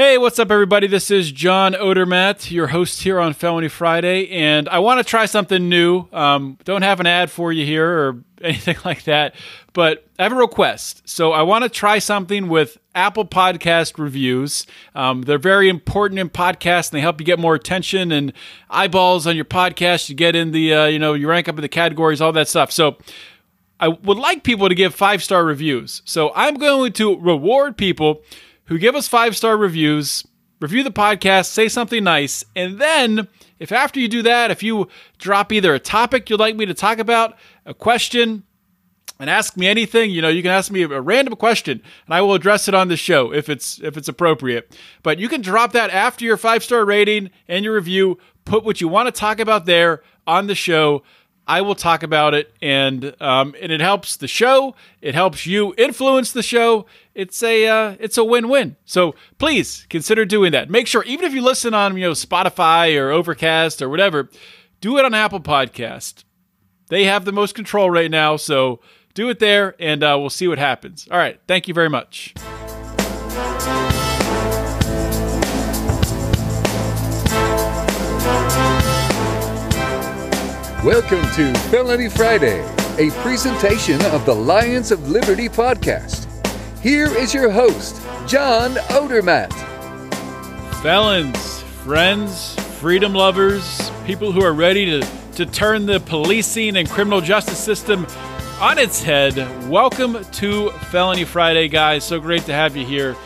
Hey, what's up, everybody? This is John Odermatt, your host here on Felony Friday, and I want to try something new. Um, don't have an ad for you here or anything like that, but I have a request. So I want to try something with Apple Podcast reviews. Um, they're very important in podcasts, and they help you get more attention and eyeballs on your podcast. You get in the, uh, you know, you rank up in the categories, all that stuff. So I would like people to give five star reviews. So I'm going to reward people who give us five star reviews, review the podcast, say something nice, and then if after you do that, if you drop either a topic you'd like me to talk about, a question, and ask me anything, you know, you can ask me a random question and I will address it on the show if it's if it's appropriate. But you can drop that after your five star rating and your review, put what you want to talk about there on the show. I will talk about it, and um, and it helps the show. It helps you influence the show. It's a uh, it's a win win. So please consider doing that. Make sure, even if you listen on you know Spotify or Overcast or whatever, do it on Apple Podcast. They have the most control right now, so do it there, and uh, we'll see what happens. All right, thank you very much. Welcome to Felony Friday, a presentation of the Lions of Liberty podcast. Here is your host, John Odermatt. Felons, friends, freedom lovers, people who are ready to, to turn the policing and criminal justice system on its head, welcome to Felony Friday, guys. So great to have you here.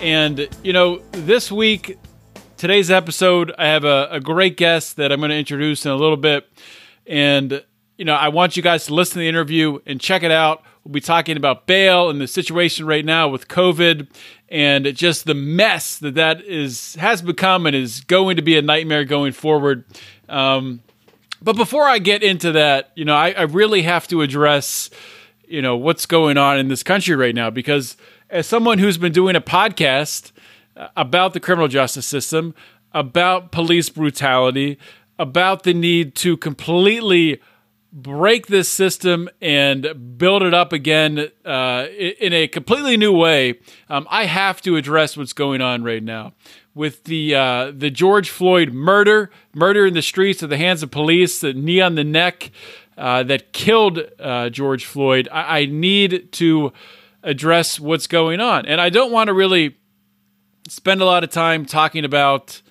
And, you know, this week, today's episode, I have a, a great guest that I'm going to introduce in a little bit. And, you know, I want you guys to listen to the interview and check it out. We'll be talking about bail and the situation right now with COVID and just the mess that that is has become and is going to be a nightmare going forward. Um, but before I get into that, you know, I, I really have to address, you know, what's going on in this country right now because as someone who's been doing a podcast uh, about the criminal justice system, about police brutality, about the need to completely break this system and build it up again uh, in a completely new way, um, I have to address what's going on right now with the uh, the George Floyd murder, murder in the streets at the hands of police, the knee on the neck uh, that killed uh, George Floyd. I-, I need to address what's going on, and I don't want to really spend a lot of time talking about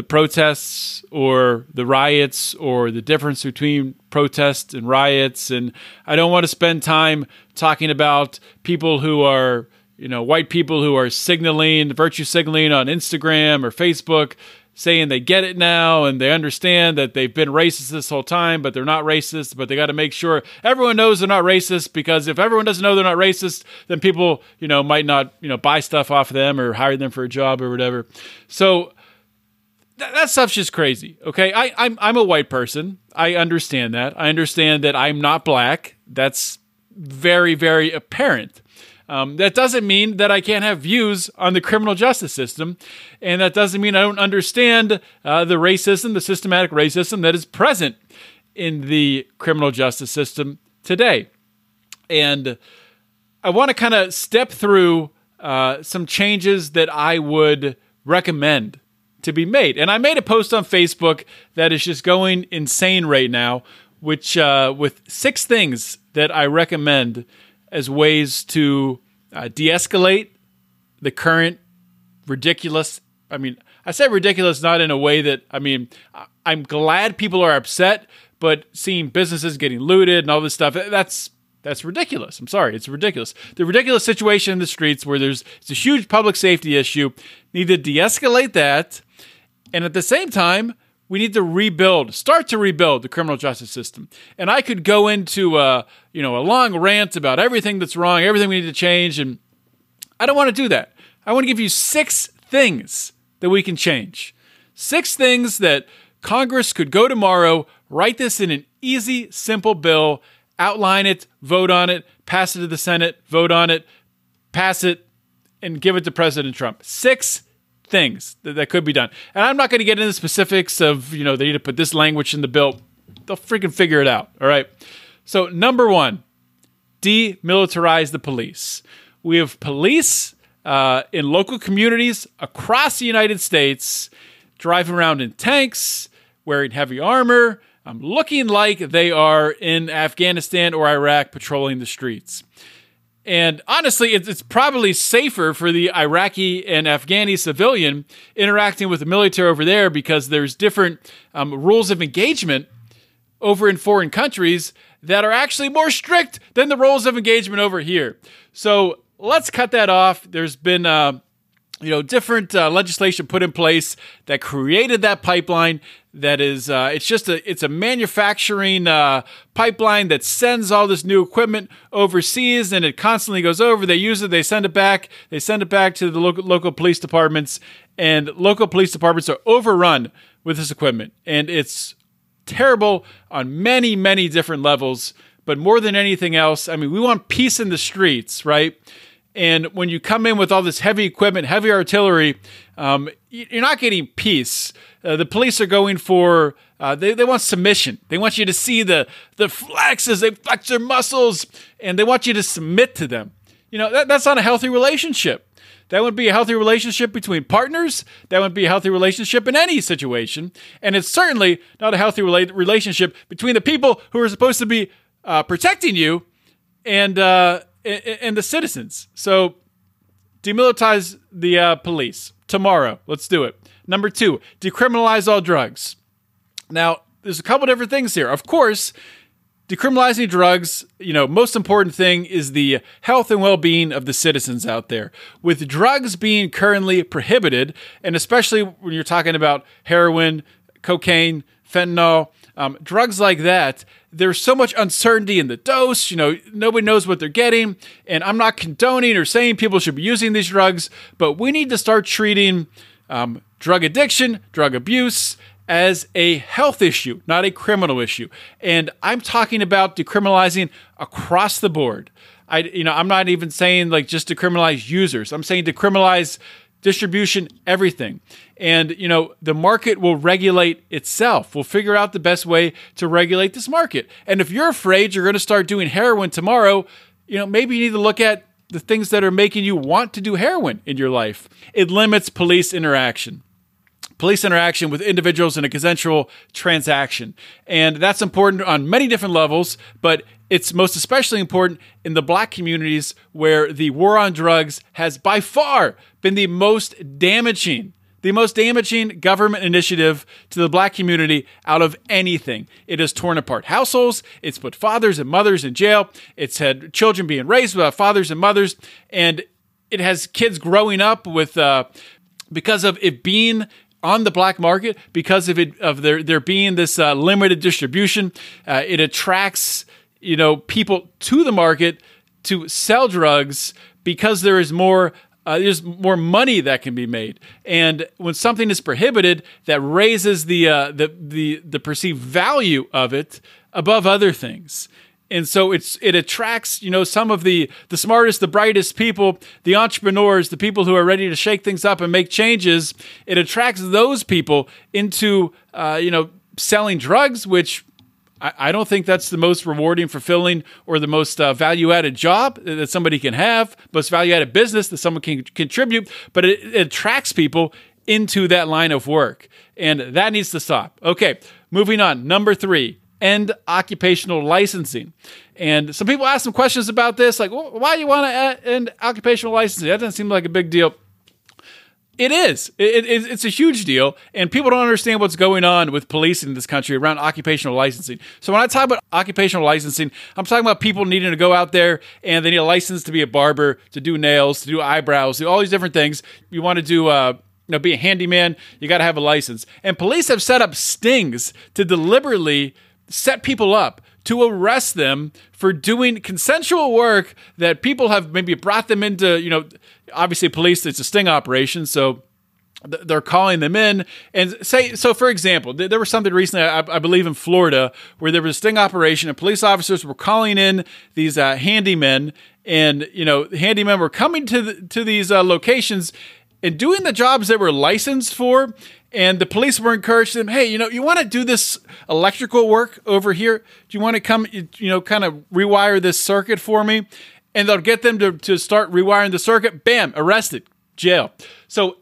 the protests or the riots or the difference between protests and riots. And I don't want to spend time talking about people who are, you know, white people who are signaling, virtue signaling on Instagram or Facebook, saying they get it now and they understand that they've been racist this whole time, but they're not racist. But they got to make sure everyone knows they're not racist because if everyone doesn't know they're not racist, then people, you know, might not, you know, buy stuff off of them or hire them for a job or whatever. So, that, that stuff's just crazy. Okay, I, I'm I'm a white person. I understand that. I understand that I'm not black. That's very very apparent. Um, that doesn't mean that I can't have views on the criminal justice system, and that doesn't mean I don't understand uh, the racism, the systematic racism that is present in the criminal justice system today. And I want to kind of step through uh, some changes that I would recommend to be made. And I made a post on Facebook that is just going insane right now, which uh, with six things that I recommend as ways to uh, de-escalate the current ridiculous. I mean, I say ridiculous not in a way that I mean. I'm glad people are upset, but seeing businesses getting looted and all this stuff that's that's ridiculous. I'm sorry, it's ridiculous. The ridiculous situation in the streets where there's it's a huge public safety issue. Need to de-escalate that and at the same time, we need to rebuild, start to rebuild the criminal justice system. And I could go into a, you know, a long rant about everything that's wrong, everything we need to change, and I don't want to do that. I want to give you six things that we can change. Six things that Congress could go tomorrow, write this in an easy, simple bill, outline it, vote on it, pass it to the Senate, vote on it, pass it, and give it to President Trump. Six things that, that could be done. And I'm not going to get into the specifics of, you know, they need to put this language in the bill. They'll freaking figure it out. All right. So, number one, demilitarize the police. We have police uh, in local communities across the United States, driving around in tanks, wearing heavy armor, um, looking like they are in Afghanistan or Iraq patrolling the streets. And honestly, it's, probably safer for the Iraqi and Afghani civilian interacting with the military over there because there's different um, rules of engagement over in foreign countries that are actually more strict than the rules of engagement over here. So let's cut that off. There's been uh, you know different uh, legislation put in place that created that pipeline that is uh, it's just a it's a manufacturing uh, pipeline that sends all this new equipment overseas and it constantly goes over. They use it they send it back they send it back to the local local police departments and local police departments are overrun with this equipment and it's terrible on many many different levels. But more than anything else i mean we want peace in the streets right and when you come in with all this heavy equipment, heavy artillery, um, you're not getting peace. Uh, the police are going for uh, they, they want submission. They want you to see the the flexes, they flex their muscles, and they want you to submit to them. You know that, that's not a healthy relationship. That would be a healthy relationship between partners. That would be a healthy relationship in any situation, and it's certainly not a healthy rela- relationship between the people who are supposed to be uh, protecting you and uh, and the citizens. So demilitarize the uh, police tomorrow. Let's do it. Number two, decriminalize all drugs. Now, there's a couple different things here. Of course, decriminalizing drugs, you know, most important thing is the health and well-being of the citizens out there. With drugs being currently prohibited, and especially when you're talking about heroin, cocaine, fentanyl, um, drugs like that, there's so much uncertainty in the dose. You know, nobody knows what they're getting. And I'm not condoning or saying people should be using these drugs, but we need to start treating um, drug addiction, drug abuse, as a health issue, not a criminal issue. And I'm talking about decriminalizing across the board. I, you know, I'm not even saying like just decriminalize users. I'm saying decriminalize distribution, everything. And, you know, the market will regulate itself. We'll figure out the best way to regulate this market. And if you're afraid you're going to start doing heroin tomorrow, you know, maybe you need to look at the things that are making you want to do heroin in your life. It limits police interaction police interaction with individuals in a consensual transaction. And that's important on many different levels, but it's most especially important in the black communities where the war on drugs has by far been the most damaging the most damaging government initiative to the black community out of anything. It has torn apart households, it's put fathers and mothers in jail, it's had children being raised without fathers and mothers, and it has kids growing up with, uh, because of it being on the black market, because of it, of there, there being this uh, limited distribution, uh, it attracts you know people to the market to sell drugs because there is more uh, there's more money that can be made, and when something is prohibited, that raises the uh, the the the perceived value of it above other things. And so it's it attracts you know some of the the smartest, the brightest people, the entrepreneurs, the people who are ready to shake things up and make changes. It attracts those people into uh, you know selling drugs, which I, don't think that's the most rewarding, fulfilling, or the most uh, value added job that somebody can have, most value added business that someone can contribute, but it, it attracts people into that line of work. And that needs to stop. Okay, moving on. Number three, end occupational licensing. And some people ask some questions about this, like, why do you want to end occupational licensing? That doesn't seem like a big deal. It is. It, it, it's a huge deal, and people don't understand what's going on with policing in this country around occupational licensing. So when I talk about occupational licensing, I'm talking about people needing to go out there and they need a license to be a barber, to do nails, to do eyebrows, do all these different things. You want to do. Uh, you know, be a handyman, you got to have a license. And police have set up stings to deliberately set people up to arrest them for doing consensual work that people have maybe brought them into, you know, obviously police it's a sting operation so they're calling them in. And say so for example there was something recently I, I, believe in florida where there was a sting operation and police officers were calling in these uh, handymen. And you know handymen were coming to the, to these uh, locations and doing the jobs they were licensed for and the police were encouraging them hey you know you want to do this electrical work over here do you want to come you know kind of rewire this circuit for me and they'll get them to, to start rewiring the circuit. Bam, arrested, jail. So,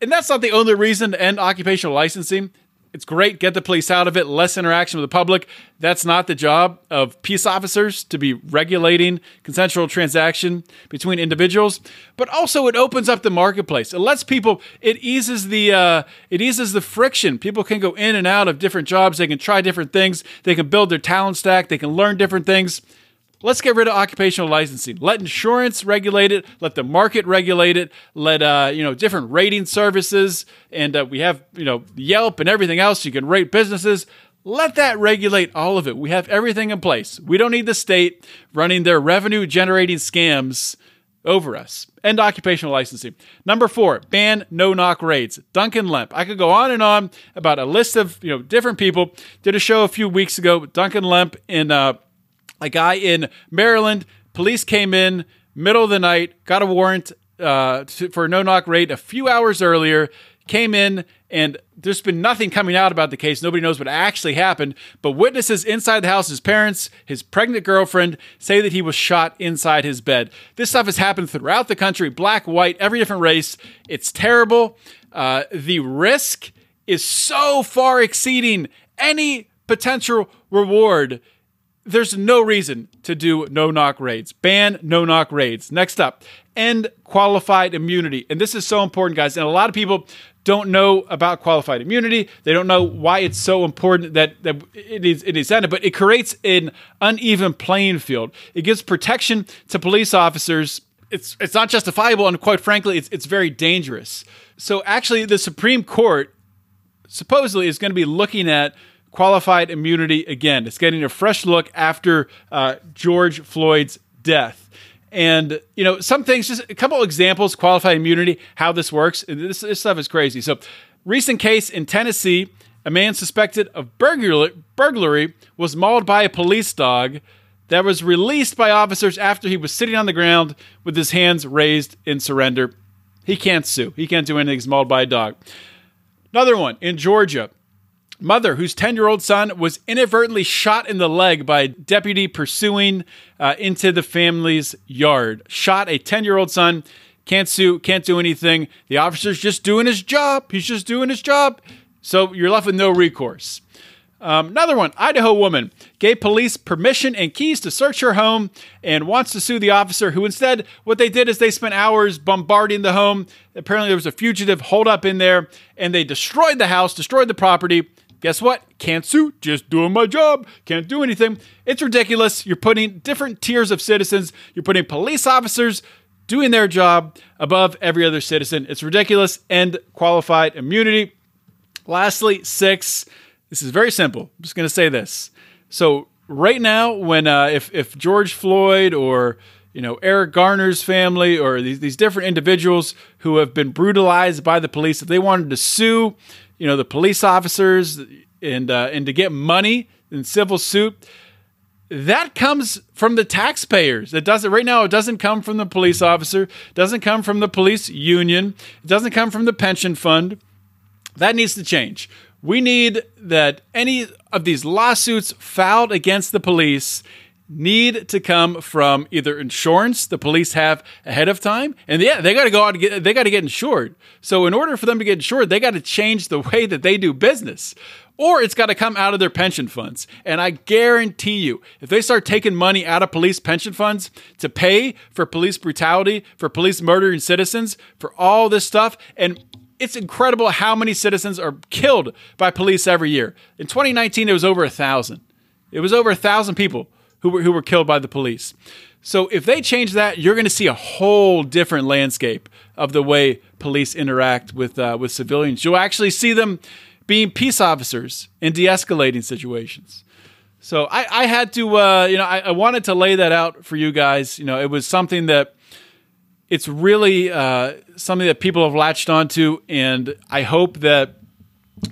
and that's not the only reason to end occupational licensing. It's great, get the police out of it, less interaction with the public. That's not the job of peace officers to be regulating consensual transaction between individuals. But also, it opens up the marketplace. It lets people. It eases the. Uh, it eases the friction. People can go in and out of different jobs. They can try different things. They can build their talent stack. They can learn different things. Let's get rid of occupational licensing. Let insurance regulate it. Let the market regulate it. Let uh, you know different rating services, and uh, we have you know Yelp and everything else. You can rate businesses. Let that regulate all of it. We have everything in place. We don't need the state running their revenue generating scams over us. End occupational licensing. Number four, ban no knock raids. Duncan Lemp. I could go on and on about a list of you know different people. Did a show a few weeks ago. With Duncan Lemp in. Uh, a guy in Maryland. Police came in middle of the night, got a warrant uh, to, for a no knock raid a few hours earlier. Came in and there's been nothing coming out about the case. Nobody knows what actually happened. But witnesses inside the house, his parents, his pregnant girlfriend, say that he was shot inside his bed. This stuff has happened throughout the country black, white, every different race. It's terrible. Uh, the risk is so far exceeding any potential reward there's no reason to do no knock raids. Ban no knock raids. Next up, end qualified immunity. And this is so important, guys. And a lot of people don't know about qualified immunity. They don't know why it's so important that, that it is it is ended, but it creates an uneven playing field. It gives protection to police officers. It's it's not justifiable, and quite frankly, it's it's very dangerous. So actually, the Supreme Court supposedly is going to be looking at qualified immunity again. It's getting a fresh look after uh, George Floyd's death. And, you know, some things, just a couple examples, qualified immunity, how this works. This, this stuff is crazy. So, recent case in Tennessee, a man suspected of burglary, burglary was mauled by a police dog that was released by officers after he was sitting on the ground with his hands raised in surrender. He can't sue. He can't do anything. He's mauled by a dog. Another one in Georgia. Mother, whose 10 year old son was inadvertently shot in the leg by a deputy pursuing uh, into the family's yard. Shot a 10 year old son, can't sue, can't do anything. The officer's just doing his job. He's just doing his job. So you're left with no recourse. Um, another one Idaho woman gave police permission and keys to search her home and wants to sue the officer, who instead, what they did is they spent hours bombarding the home. Apparently, there was a fugitive holdup in there, and they destroyed the house, destroyed the property, Guess what? Can't sue, just doing my job. Can't do anything. It's ridiculous. You're putting different tiers of citizens, you're putting police officers doing their job above every other citizen. It's ridiculous. End qualified immunity. Lastly, six. This is very simple. I'm just going to say this. So, right now, when uh, if, if George Floyd or you know Eric Garner's family or these, these different individuals who have been brutalized by the police, if they wanted to sue you know the police officers and uh, and to get money in civil suit that comes from the taxpayers. It doesn't right now it doesn't come from the police officer. Doesn't come from the police union. It doesn't come from the pension fund. That needs to change. We need that any of these lawsuits filed against the police need to come from either insurance the police have ahead of time and yeah they got to go out and get they got to get insured. So in order for them to get insured they got to change the way that they do business or it's got to come out of their pension funds. And i guarantee you if they start taking money out of police pension funds to pay for police brutality for police murdering citizens for all this stuff and it's incredible how many citizens are killed by police every year. In 2019 it was over a thousand. It was over a thousand people who were, who were killed by the police. So if they change that, you're going to see a whole different landscape of the way police interact with uh, with civilians. You'll actually see them being peace officers in de-escalating situations. So I, I had to, uh, you know, I, I, wanted to lay that out for you guys. You know, it was something that it's really uh, something that people have latched onto, and I hope that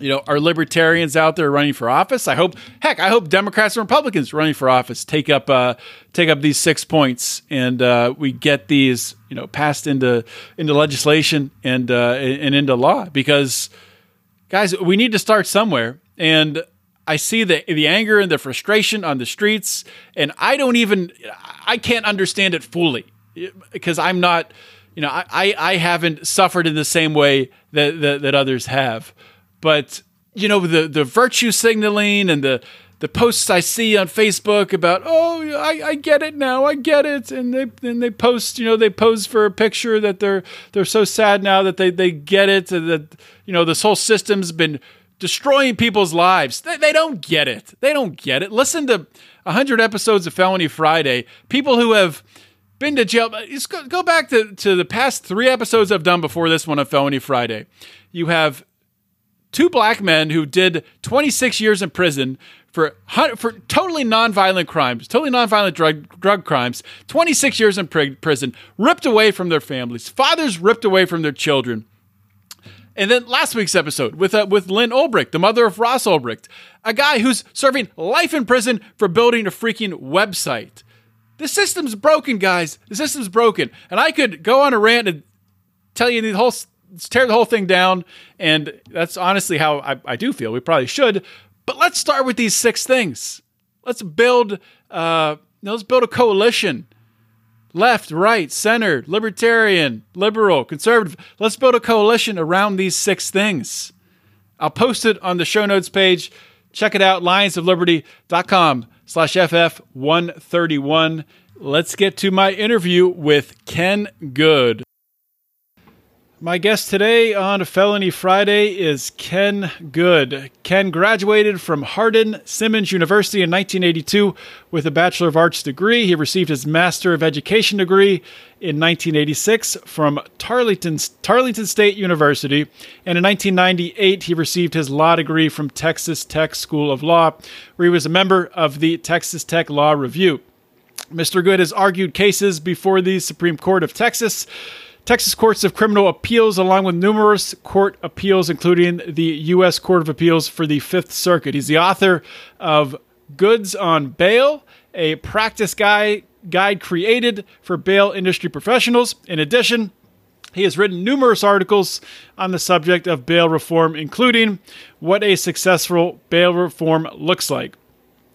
you know, are libertarians out there running for office? I hope, heck, I hope Democrats and Republicans running for office take up uh, take up these six points, and uh, we get these, you know, passed into into legislation and uh, and into law. Because, guys, we need to start somewhere, and I see the the anger and the frustration on the streets, and I don't even I can't understand it fully because I'm not, you know, I I haven't suffered in the same way that that, that others have, but you know the the virtue signaling and the the posts I see on Facebook about, oh, I, I get it now, I get it, and they and they post, you know, they pose for a picture that they're they're so sad now that they they get it, that you know this whole system's been destroying people's lives. They, they don't get it. They don't get it. Listen to hundred episodes of Felony Friday. People who have been to jail. Just go, go back to, to the past three episodes I've done before this one of Felony Friday. You have two black men who did 26 years in prison for for totally nonviolent crimes, totally nonviolent drug drug crimes. 26 years in prison, ripped away from their families, fathers ripped away from their children. And then last week's episode with uh, with Lynn Ulbricht, the mother of Ross Ulbricht, a guy who's serving life in prison for building a freaking website. The system's broken, guys. The system's broken, and I could go on a rant and tell you the whole tear the whole thing down. And that's honestly how I, I do feel. We probably should. But let's start with these six things. Let's build. Uh, let's build a coalition. Left, right, center, libertarian, liberal, conservative. Let's build a coalition around these six things. I'll post it on the show notes page. Check it out, lionsofliberty.com slash FF131. Let's get to my interview with Ken Good. My guest today on Felony Friday is Ken Good. Ken graduated from Hardin Simmons University in 1982 with a Bachelor of Arts degree. He received his Master of Education degree in 1986 from Tarleton, Tarleton State University. And in 1998, he received his law degree from Texas Tech School of Law, where he was a member of the Texas Tech Law Review. Mr. Good has argued cases before the Supreme Court of Texas Texas Courts of Criminal Appeals, along with numerous court appeals, including the U.S. Court of Appeals for the Fifth Circuit. He's the author of Goods on Bail, a practice guide, guide created for bail industry professionals. In addition, he has written numerous articles on the subject of bail reform, including what a successful bail reform looks like.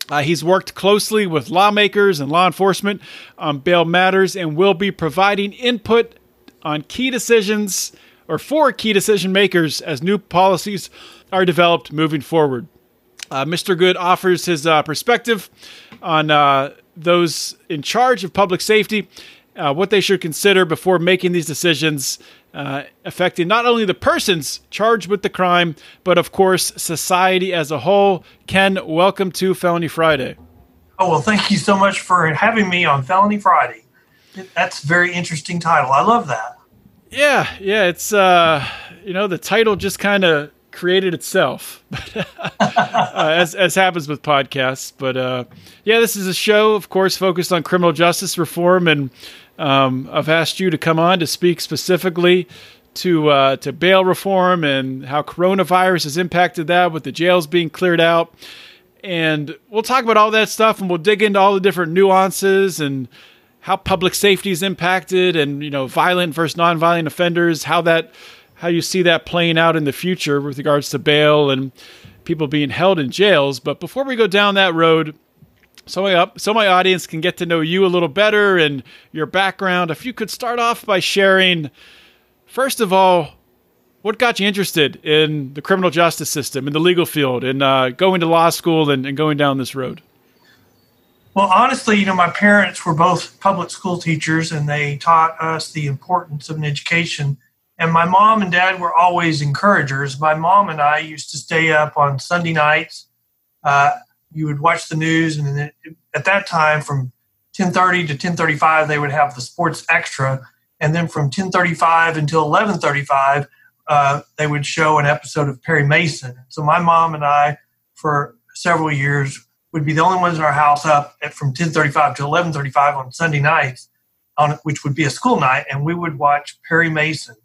Uh, he's worked closely with lawmakers and law enforcement on bail matters and will be providing input on key decisions or for key decision makers as new policies are developed moving forward. Uh, Mr. Good offers his uh, perspective on uh, those in charge of public safety, uh, what they should consider before making these decisions uh, affecting not only the persons charged with the crime, but of course society as a whole. Ken, welcome to Felony Friday. Oh, well, thank you so much for having me on Felony Friday. That's a very interesting title. I love that. Yeah, yeah, it's uh, you know, the title just kind of created itself, uh, as as happens with podcasts. But uh, yeah, this is a show, of course, focused on criminal justice reform, and um, I've asked you to come on to speak specifically to uh, to bail reform and how coronavirus has impacted that, with the jails being cleared out. And we'll talk about all that stuff, and we'll dig into all the different nuances and how public safety is impacted and you know violent versus nonviolent offenders how that how you see that playing out in the future with regards to bail and people being held in jails. But before we go down that road so my, so my audience can get to know you a little better and your background if you could start off by sharing first of all what got you interested in the criminal justice system in the legal field and uh, going to law school and, and going down this road well, honestly, you know, my parents were both public school teachers and they taught us the importance of an education. And my mom and dad were always encouragers. My mom and I used to stay up on Sunday nights. Uh, you would watch the news, and at that time, from 10:30 to 10:35, they would have the sports extra, and then from 10:35 until 11:35, uh, they would show an episode of Perry Mason. So my mom and I, for several years, would be the only ones in our house up at from 10:35 to 11:35 on Sunday nights, on which would be a school night, and we would watch Perry Mason.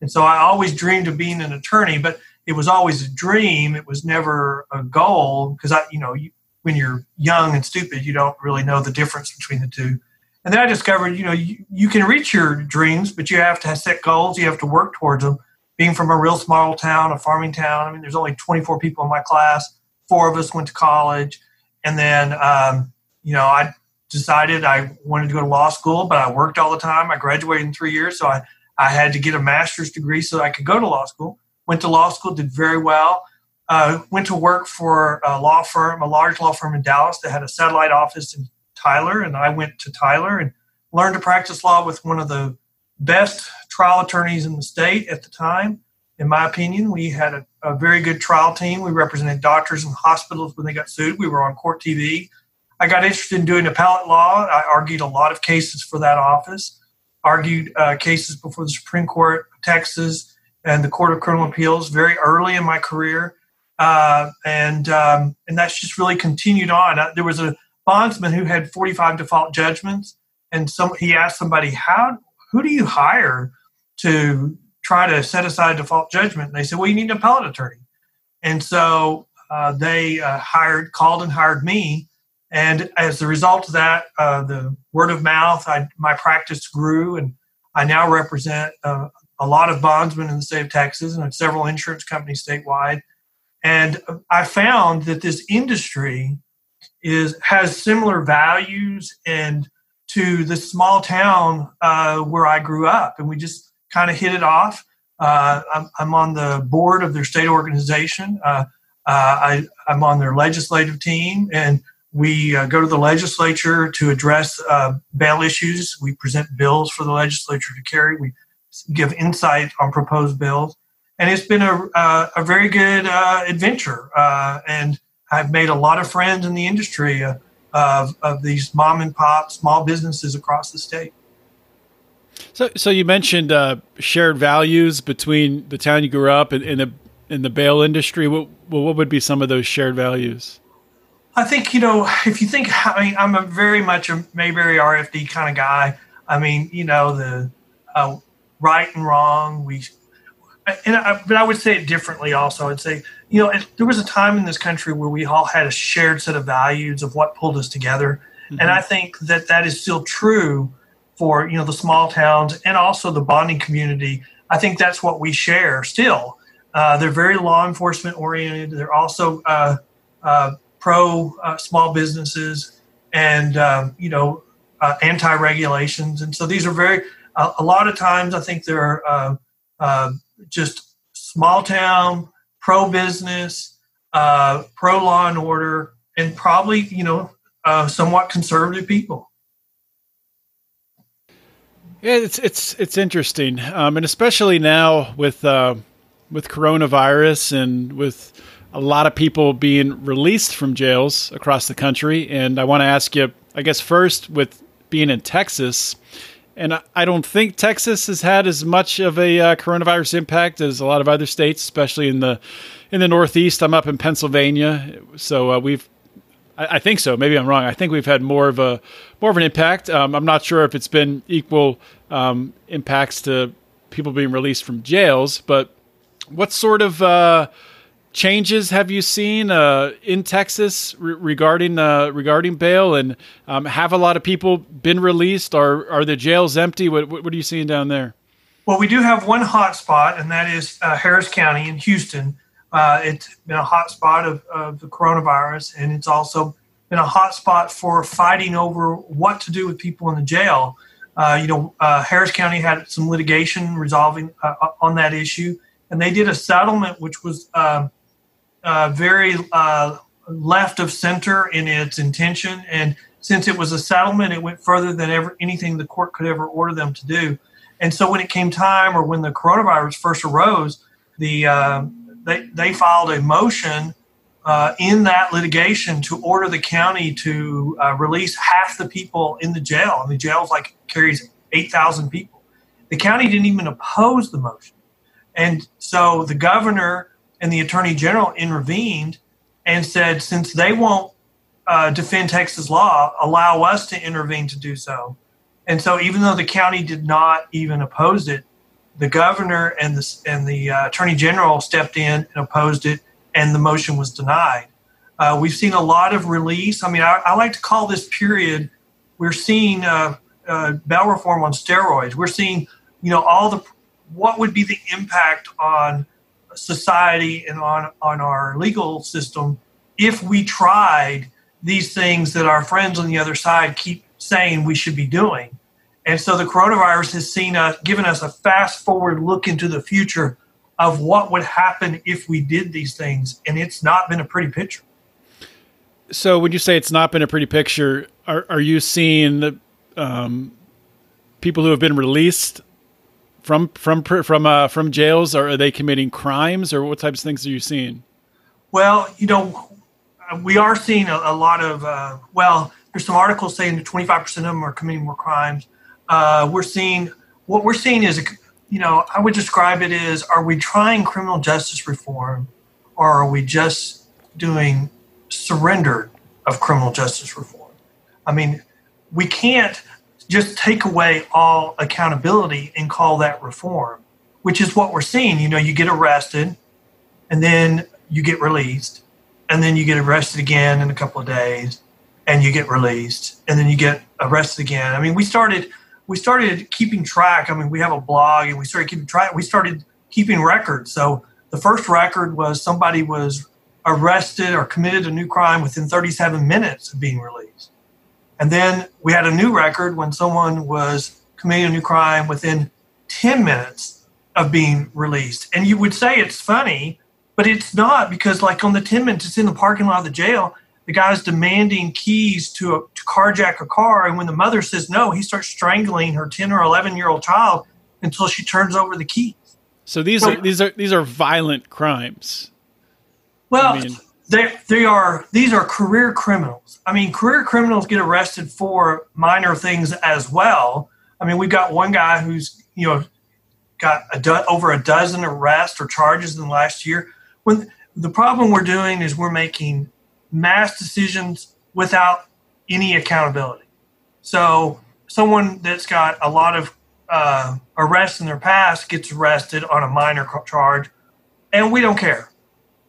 And so I always dreamed of being an attorney, but it was always a dream. It was never a goal because I, you know, you, when you're young and stupid, you don't really know the difference between the two. And then I discovered, you know, you, you can reach your dreams, but you have to set goals. You have to work towards them. Being from a real small town, a farming town, I mean, there's only 24 people in my class four of us went to college, and then um, you know I decided I wanted to go to law school, but I worked all the time. I graduated in three years, so I I had to get a master's degree so I could go to law school. Went to law school, did very well. Uh, went to work for a law firm, a large law firm in Dallas that had a satellite office in Tyler, and I went to Tyler and learned to practice law with one of the best trial attorneys in the state at the time. In my opinion, we had a, a very good trial team. We represented doctors and hospitals when they got sued. We were on court TV. I got interested in doing appellate law. I argued a lot of cases for that office, argued uh, cases before the Supreme Court Texas and the Court of Criminal Appeals very early in my career. Uh, and um, and that's just really continued on. Uh, there was a bondsman who had 45 default judgments, and some he asked somebody, "How who do you hire to try to set aside default judgment?" And they said, "Well, you need an appellate attorney." And so uh, they uh, hired, called and hired me. And as a result of that, uh, the word of mouth, I, my practice grew, and I now represent uh, a lot of bondsmen in the state of Texas and several insurance companies statewide and I found that this industry is has similar values and to the small town uh, where I grew up, and we just kind of hit it off. Uh, I'm, I'm, on the board of their state organization. Uh, uh I, am on their legislative team, and we uh, go to the legislature to address uh, bail issues. We present bills for the legislature to carry. We give insight on proposed bills and it's been a, uh, a very good adventure. And I've made a lot of friends in the industry of, of these mom and pop small businesses across the state. So, so you mentioned uh, shared values between the town you grew up in, in the in the bail industry. What what would be some of those shared values? I think you know if you think I mean I'm a very much a Mayberry RFD kind of guy. I mean you know the uh, right and wrong. We and I, but I would say it differently. Also, I'd say you know there was a time in this country where we all had a shared set of values of what pulled us together, mm-hmm. and I think that that is still true for you know the small towns and also the bonding community. I think that's what we share still. Uh, they're very law enforcement oriented. They're also uh, uh, pro uh, small businesses and um, you know uh, anti regulations, and so these are very. a lot of times, I think they're uh, just small town, pro business, pro law and order, and probably you know somewhat conservative people. Yeah, it's it's it's interesting, um, and especially now with uh, with coronavirus and with a lot of people being released from jails across the country. And I want to ask you, I guess, first with being in Texas, and I don't think Texas has had as much of a uh, coronavirus impact as a lot of other states, especially in the in the Northeast. I'm up in Pennsylvania, so uh, we've. I, think so. Maybe I'm wrong. I think we've had more of a more of an impact. Um, I'm not sure if it's been equal um, impacts to people being released from jails, but what sort of uh, changes have you seen uh, in Texas re- regarding uh, regarding bail? And um, have a lot of people been released? Are are the jails empty? What what are you seeing down there? Well, we do have one hot spot, and that is uh, Harris County in Houston. Uh, it's been a hot spot of, of the coronavirus, and it's also been a hot spot for fighting over what to do with people in the jail. Uh, you know, uh, Harris County had some litigation resolving on that issue, and they did a settlement which was um, uh, very uh, left of center in its intention. And since it was a settlement, it went further than ever anything the court could ever order them to do. And so when it came time, or when the coronavirus first arose, the uh, they they filed a motion uh, in that litigation to order the county to uh, release half the people in the jail. And the jail's like carries eight thousand people. The county didn't even oppose the motion, and so the governor and the attorney general intervened and said, since they won't uh, defend Texas law, allow us to intervene to do so. And so, even though the county did not even oppose it, the governor and the and the uh, attorney general stepped in and opposed it, and the motion was denied. Uh, we've seen a lot of release. I mean, I, I like to call this period. We're seeing uh, uh, bail reform on steroids. We're seeing, you know, all the what would be the impact on society and on, on our legal system if we tried these things that our friends on the other side keep saying we should be doing. And so the coronavirus has seen us, given us a fast forward look into the future of what would happen if we did these things. And it's not been a pretty picture. So when you say it's not been a pretty picture, are, are you seeing um, people who have been released from from from uh, from jails, or are they committing crimes, or what types of things are you seeing? Well, you know, we are seeing a, a lot of uh, well. There's some articles saying that 25% of them are committing more crimes. Uh, we're seeing what we're seeing is, you know, I would describe it as: Are we trying criminal justice reform, or are we just doing surrender of criminal justice reform? I mean, we can't just take away all accountability and call that reform, which is what we're seeing. You know, you get arrested, and then you get released, and then you get arrested again in a couple of days, and you get released, and then you get arrested again. I mean, we started we started keeping track. I mean, we have a blog, and we started keeping track. We started keeping records. So the first record was somebody was arrested or committed a new crime within 37 minutes of being released. And then we had a new record when someone was committing a new crime within 10 minutes of being released. And you would say it's funny, but it's not because, like, on the 10 minutes, it's in the parking lot of the jail. The guy's demanding keys to, a, to carjack a car. And when the mother says no, he starts strangling her 10 or 11 year old child until she turns over the keys. So these so, are these are these are violent crimes. Well, I mean, they they are these are career criminals. I mean, career criminals get arrested for minor things as well. I mean, we've got one guy who's you know got a do- over a dozen arrests or charges in the last year. When the problem we're doing is we're making mass decisions without any accountability. So someone that's got a lot of uh, arrests in their past gets arrested on a minor charge, and we don't care.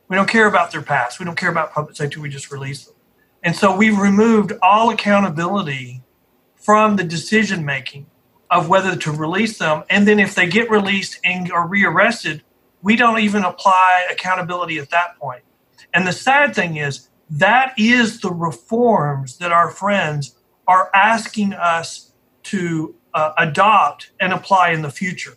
We don't care about their past. We don't care about public safety. We just release them. And so we've removed all accountability from the decision making of whether to release them. And then if they get released and are rearrested, we don't even apply accountability at that point. And the sad thing is, that is the reforms that our friends are asking us to uh, adopt and apply in the future.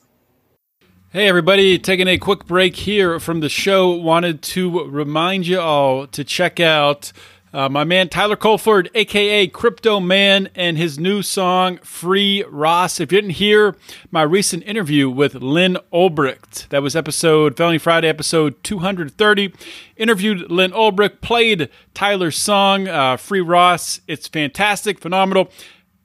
Hey, everybody, taking a quick break here from the show. Wanted to remind you all to check out uh, my man Tyler Colford, aka Crypto Man, and his new song Free Ross. If you didn't hear my recent interview with Lynn Ulbricht, that was episode Felony Friday, episode 230. Interviewed Lynn Ulbricht, played Tyler's song uh, Free Ross. It's fantastic, phenomenal.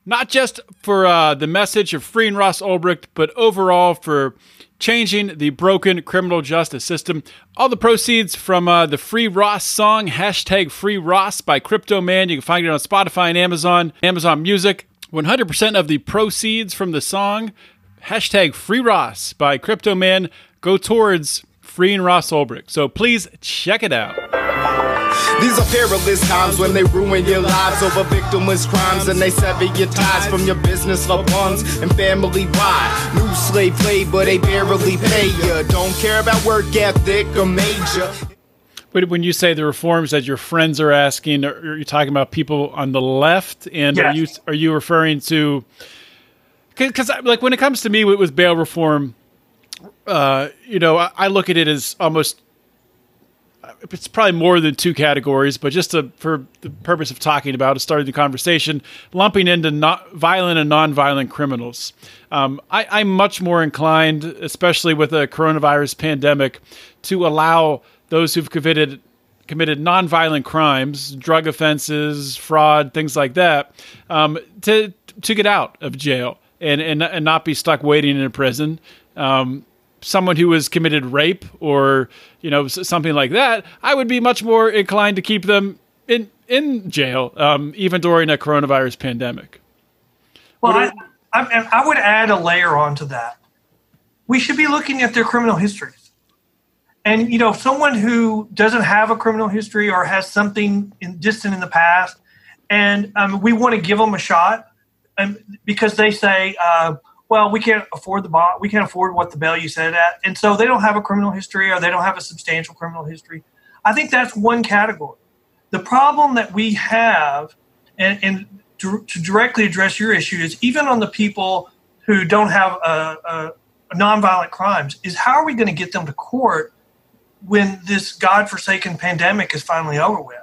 Not just for uh, the message of freeing Ross Ulbricht, but overall for changing the broken criminal justice system. All the proceeds from uh, the Free Ross song, hashtag Free Ross by Crypto Man. You can find it on Spotify and Amazon, Amazon Music. 100% of the proceeds from the song, hashtag Free Ross by Crypto Man, go towards freeing Ross Ulbricht. So please check it out. These are perilous times when they ruin your lives over victimless crimes and they sever your ties from your business, loved ones, and family. Why? New slave labor, they barely pay you. Don't care about work ethic or major. But when you say the reforms that your friends are asking, are you talking about people on the left? And yes. are you are you referring to? Because like when it comes to me with, with bail reform, uh, you know, I, I, look at it as almost it's probably more than two categories, but just to, for the purpose of talking about it, starting the conversation, lumping into not violent and non-violent criminals. Um, I, am much more inclined, especially with the coronavirus pandemic, to allow those who've committed committed non-violent crimes, drug offenses, fraud, things like that, um, to to get out of jail and, and and not be stuck waiting in a prison. Um, someone who has committed rape or you know something like that, I would be much more inclined to keep them in in jail, um, even during a coronavirus pandemic. Well, I, I, I would add a layer onto that. We should be looking at their criminal histories, and you know, someone who doesn't have a criminal history or has something in, distant in the past, and um, we want to give them a shot, and because they say. Uh, well, we can't afford the bond, we can't afford what the bail you said at, and so they don't have a criminal history or they don't have a substantial criminal history. I think that's one category. the problem that we have, and, and to, to, directly address your issue, is even on the people who don't have a, a, a nonviolent crimes, is how are we going to get them to court when this godforsaken pandemic is finally over with?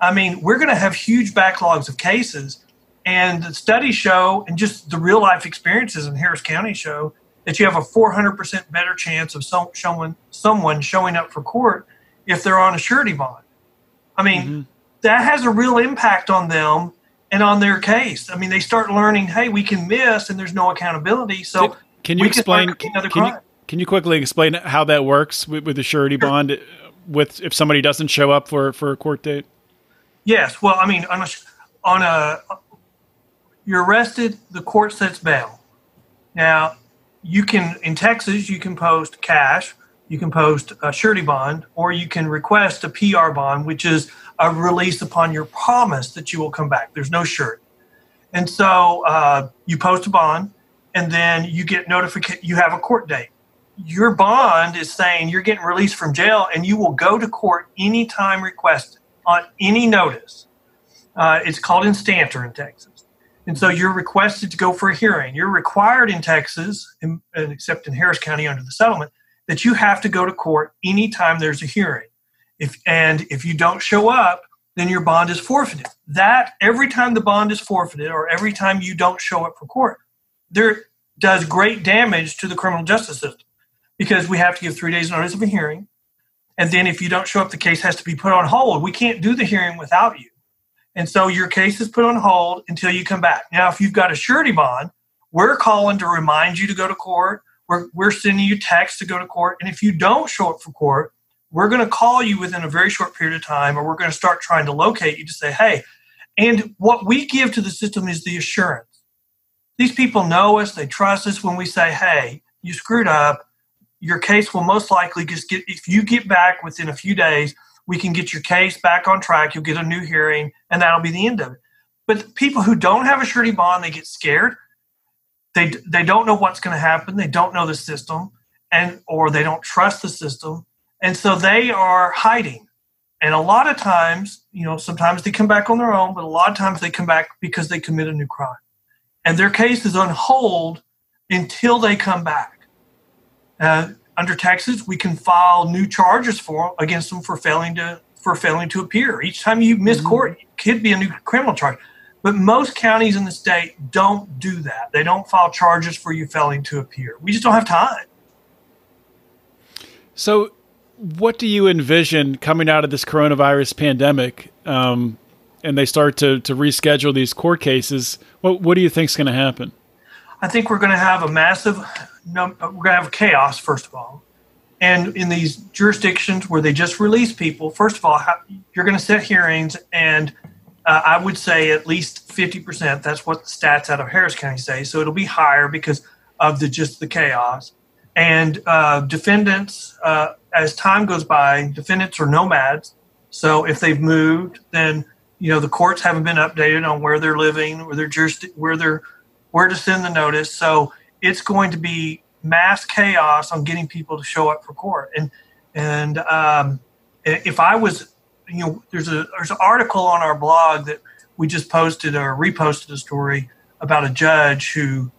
I mean, we're going to have huge backlogs of cases, and the studies show, and just the real life experiences in Harris County show, that you have a 400% better chance of some, showing, someone showing up for court if they're on a surety bond. I mean, mm-hmm. that has a real impact on them and on their case. I mean, they start learning, hey, we can miss and there's no accountability. So can, can you explain? Can, can you, can you quickly explain how that works with, with the surety sure. bond? With if somebody doesn't show up for for a court date? Yes. Well, I mean, on a, on a you're arrested, the court sets bail. Now, you can in Texas, you can post cash you can post a surety bond or you can request a PR bond, which is a release upon your promise that you will come back. There's no surety. And so uh, you post a bond and then you get notification, you have a court date. Your bond is saying you're getting released from jail and you will go to court anytime requested on any notice. Uh, it's called instanter in Texas. And so you're requested to go for a hearing. You're required in Texas, except in Harris County under the settlement, that you have to go to court anytime there's a hearing. If and if you don't show up, then your bond is forfeited. That every time the bond is forfeited or every time you don't show up for court, there does great damage to the criminal justice system because we have to give three days notice of a hearing. And then if you don't show up, the case has to be put on hold. We can't do the hearing without you. And so your case is put on hold until you come back. Now, if you've got a surety bond, we're calling to remind you to go to court we're, we're sending you text to go to court. And if you don't show up for court, we're going to call you within a very short period of time, or we're going to start trying to locate you to say, hey, and what we give to the system is the assurance. These people know us, they trust us when we say, hey, you screwed up. Your case will most likely just get, if you get back within a few days, we can get your case back on track. You'll get a new hearing, and that'll be the end of it. But people who don't have a surety bond, they get scared they they don't know what's going to happen they don't know the system and or they don't trust the system and so they are hiding and a lot of times you know sometimes they come back on their own but a lot of times they come back because they commit a new crime and their case is on hold until they come back uh, under texas we can file new charges for against them for failing to for failing to appear each time you miss mm-hmm. court it could be a new criminal charge but most counties in the state don't do that. They don't file charges for you failing to appear. We just don't have time. So, what do you envision coming out of this coronavirus pandemic? Um, and they start to, to reschedule these court cases. What, what do you think is going to happen? I think we're going to have a massive, we're going to have chaos, first of all. And in these jurisdictions where they just release people, first of all, you're going to set hearings and uh, I would say at least 50%. That's what the stats out of Harris County say. So it'll be higher because of the just the chaos. And uh, defendants, uh, as time goes by, defendants are nomads. So if they've moved, then you know the courts haven't been updated on where they're living, where they're just where they're where to send the notice. So it's going to be mass chaos on getting people to show up for court. And and um, if I was you know, there's a there's an article on our blog that we just posted or reposted a story about a judge who,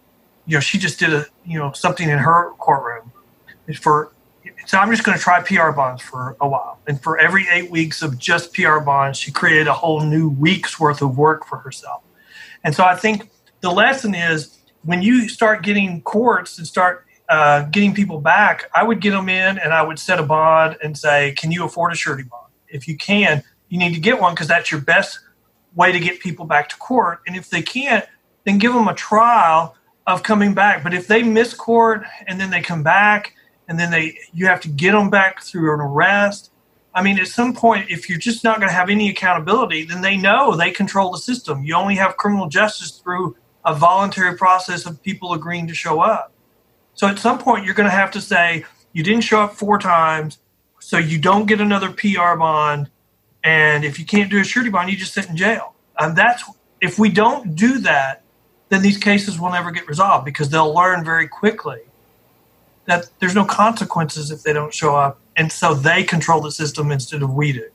you know, she just did a you know something in her courtroom for. So I'm just going to try PR bonds for a while, and for every eight weeks of just PR bonds, she created a whole new week's worth of work for herself. And so I think the lesson is when you start getting courts and start uh, getting people back, I would get them in and I would set a bond and say, "Can you afford a surety bond?" if you can, you need to get one because that's your best way to get people back to court. And if they can't, then give them a trial of coming back. But if they miss court and then they come back and then they you have to get them back through an arrest. I mean, at some point, if you're just not going to have any accountability, then they know they control the system. You only have criminal justice through a voluntary process of people agreeing to show up. So at some point, you're going to have to say, you didn't show up four times so you don't get another PR bond. And if you can't do a surety bond, you just sit in jail. And that's if we don't do that, then these cases will never get resolved because they'll learn very quickly that there's no consequences if they don't show up. And so they control the system instead of we do.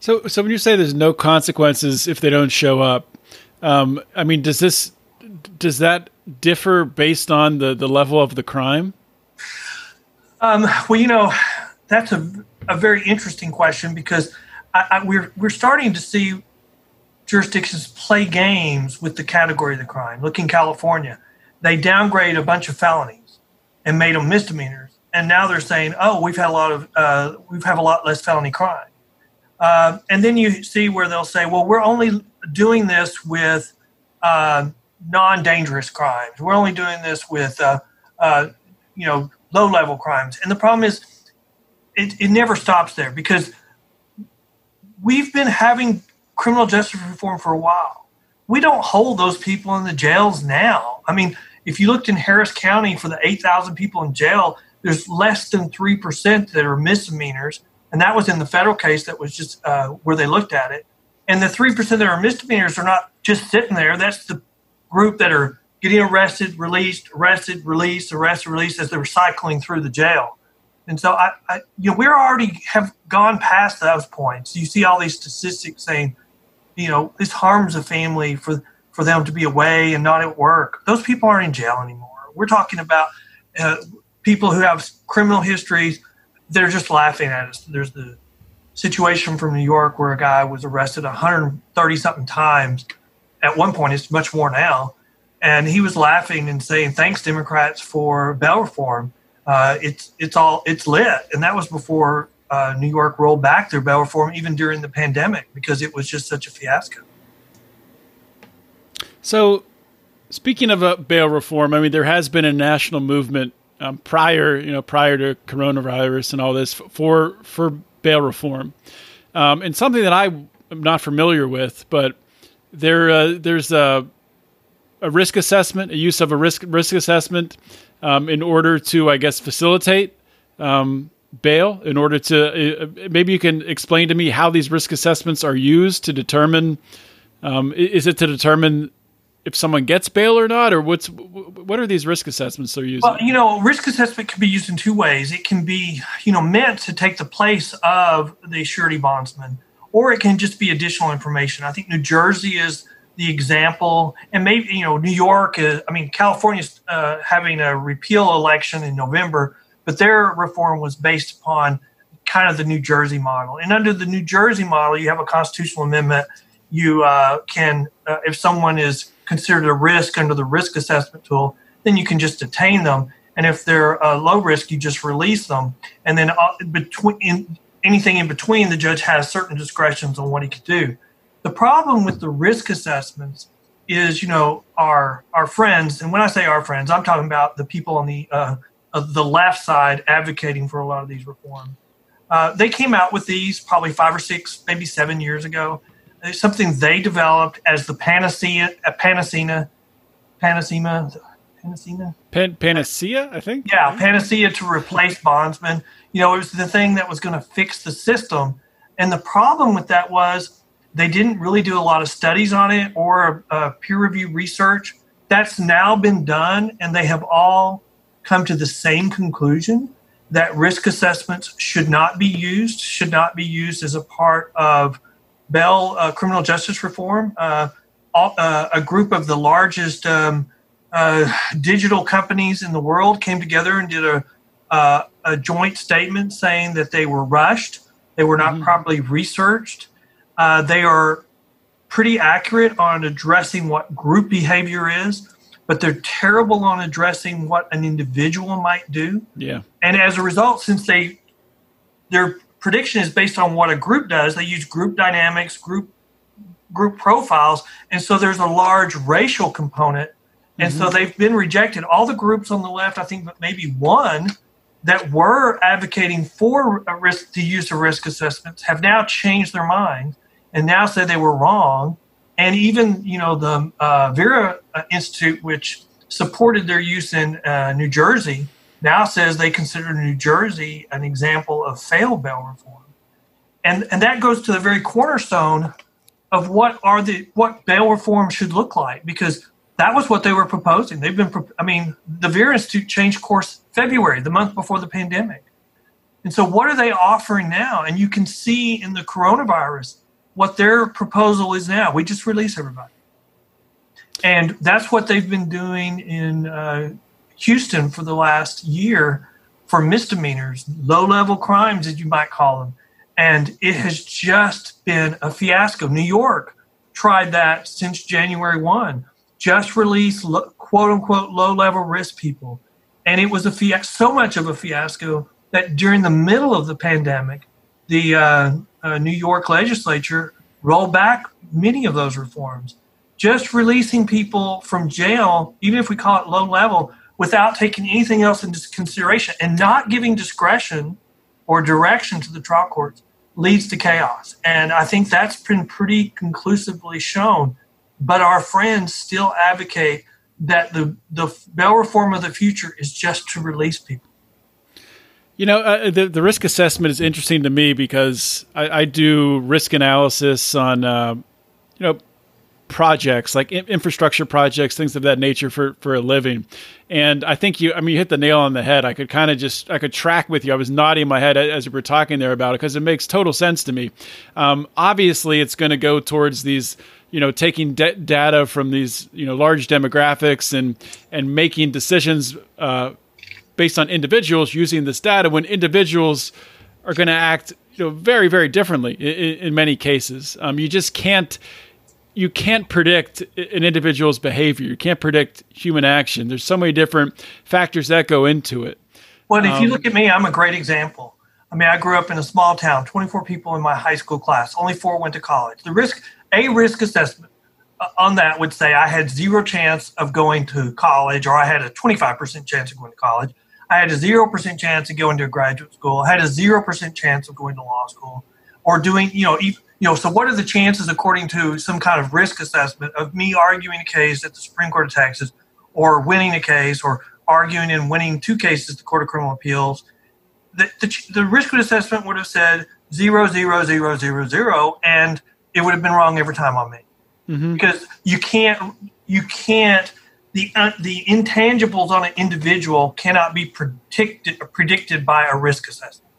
So, so when you say there's no consequences if they don't show up, um, I mean, does this does that differ based on the the level of the crime? Um, well, you know, that's a a very interesting question because I, I, we're we're starting to see jurisdictions play games with the category of the crime. Look in California, they downgrade a bunch of felonies and made them misdemeanors, and now they're saying, "Oh, we've had a lot of uh, we've had a lot less felony crime." Uh, and then you see where they'll say, "Well, we're only doing this with uh, non-dangerous crimes. We're only doing this with uh, uh, you know low-level crimes." And the problem is, it, it never stops there because we've been having criminal justice reform for a while. We don't hold those people in the jails now. I mean, if you looked in Harris County for the 8,000 people in jail, there's less than 3% that are misdemeanors. And that was in the federal case that was just uh, where they looked at it. And the 3% that are misdemeanors are not just sitting there. That's the group that are getting arrested, released, arrested, released, arrested, released as they're cycling through the jail. And so I, I, you know, we already have gone past those points. You see all these statistics saying, you know, this harms a family for for them to be away and not at work. Those people aren't in jail anymore. We're talking about uh, people who have criminal histories. They're just laughing at us. There's the situation from New York where a guy was arrested 130 something times. At one point, it's much more now. And he was laughing and saying, "Thanks, Democrats, for bail reform. Uh, it's it's all it's lit." And that was before uh, New York rolled back their bail reform, even during the pandemic, because it was just such a fiasco. So, speaking of uh, bail reform, I mean, there has been a national movement um, prior, you know, prior to coronavirus and all this for for bail reform, um, and something that I am not familiar with, but there uh, there's a a risk assessment, a use of a risk risk assessment um, in order to, I guess, facilitate um, bail. In order to, uh, maybe you can explain to me how these risk assessments are used to determine. Um, is it to determine if someone gets bail or not, or what's what are these risk assessments they're using? Well, you know, risk assessment can be used in two ways. It can be, you know, meant to take the place of the surety bondsman, or it can just be additional information. I think New Jersey is the example, and maybe you know, New York. Is, I mean, California's uh, having a repeal election in November, but their reform was based upon kind of the New Jersey model. And under the New Jersey model, you have a constitutional amendment. You uh, can, uh, if someone is considered a risk under the risk assessment tool, then you can just detain them. And if they're uh, low risk, you just release them. And then uh, between anything in between, the judge has certain discretions on what he could do. The problem with the risk assessments is, you know, our our friends, and when I say our friends, I'm talking about the people on the uh, the left side advocating for a lot of these reforms. Uh, they came out with these probably five or six, maybe seven years ago, it's something they developed as the panacea, a panacea, panacea, panacea, Pan- panacea, I think. Yeah, panacea to replace bondsmen. You know, it was the thing that was going to fix the system. And the problem with that was they didn't really do a lot of studies on it or uh, peer review research. That's now been done, and they have all come to the same conclusion that risk assessments should not be used, should not be used as a part of Bell uh, criminal justice reform. Uh, all, uh, a group of the largest um, uh, digital companies in the world came together and did a, uh, a joint statement saying that they were rushed, they were not mm-hmm. properly researched, they are pretty accurate on addressing what group behavior is but they're terrible on addressing what an individual might do. Yeah. And as a result, since they they're prediction is based on what a group does. They use group dynamics, group group profiles, and so there's a large racial component. And mm-hmm. so they've been rejected. All the groups on the left, I think, but maybe one that were advocating for risk the use of risk assessments have now changed their mind and now say they were wrong. And even you know the uh, Vera Institute, which supported their use in uh, New Jersey, now says they consider New Jersey an example of failed bail reform. And, and that goes to the very cornerstone of what are the what bail reform should look like because that was what they were proposing. They've been, I mean, the Vera Institute changed course February, the month before the pandemic. And so, what are they offering now? And you can see in the coronavirus what their proposal is now. We just release everybody. And that's what they've been doing in uh, Houston for the last year for misdemeanors, low level crimes, as you might call them. And it has just been a fiasco. New York tried that since January 1, just released quote unquote low level risk people. And it was a so much of a fiasco that during the middle of the pandemic, the uh, uh, New York legislature rolled back many of those reforms. Just releasing people from jail, even if we call it low level, without taking anything else into consideration and not giving discretion or direction to the trial courts leads to chaos. And I think that's been pretty conclusively shown. But our friends still advocate that the, the bail reform of the future is just to release people. You know, uh, the the risk assessment is interesting to me because I, I do risk analysis on, uh, you know, projects like infrastructure projects, things of that nature for for a living. And I think you, I mean, you hit the nail on the head. I could kind of just, I could track with you. I was nodding my head as you were talking there about it because it makes total sense to me. Um, obviously, it's going to go towards these you know taking de- data from these you know large demographics and and making decisions uh, based on individuals using this data when individuals are going to act you know very very differently in, in many cases. Um, you just can't you can't predict an individual's behavior. You can't predict human action. There's so many different factors that go into it. Well if um, you look at me i'm a great example. I mean i grew up in a small town 24 people in my high school class. Only four went to college. The risk a risk assessment uh, on that would say i had zero chance of going to college or i had a 25% chance of going to college I had a 0% chance of going to graduate school. I had a 0% chance of going to law school or doing, you know, you know, so what are the chances according to some kind of risk assessment of me arguing a case at the Supreme Court of Texas or winning a case or arguing and winning two cases at the Court of Criminal Appeals? The, the, the risk assessment would have said zero, zero, zero, zero, zero, and it would have been wrong every time on me. Mm-hmm. Because you can't, you can't the uh, the intangibles on an individual cannot be predicted predicted by a risk assessment.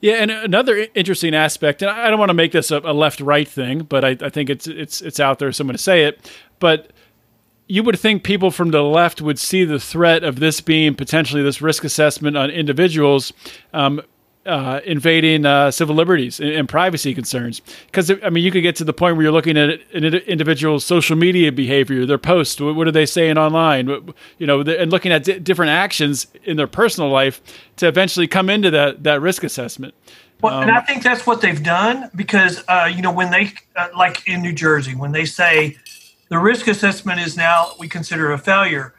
Yeah, and another interesting aspect, and I don't want to make this a, a left right thing, but I, I, think it's it's it's out there. So to say it, but you would think people from the left would see the threat of this being potentially this risk assessment on individuals um, uh, invading uh, civil liberties and, and privacy concerns. Because I mean, you could get to the point where you're looking at an individual's social media behavior, their posts, what, what are they saying online, you know, and looking at d- different actions in their personal life to eventually come into that that risk assessment. Well, um, and I think that's what they've done because uh, you know when they uh, like in New Jersey when they say the risk assessment is now we consider a failure.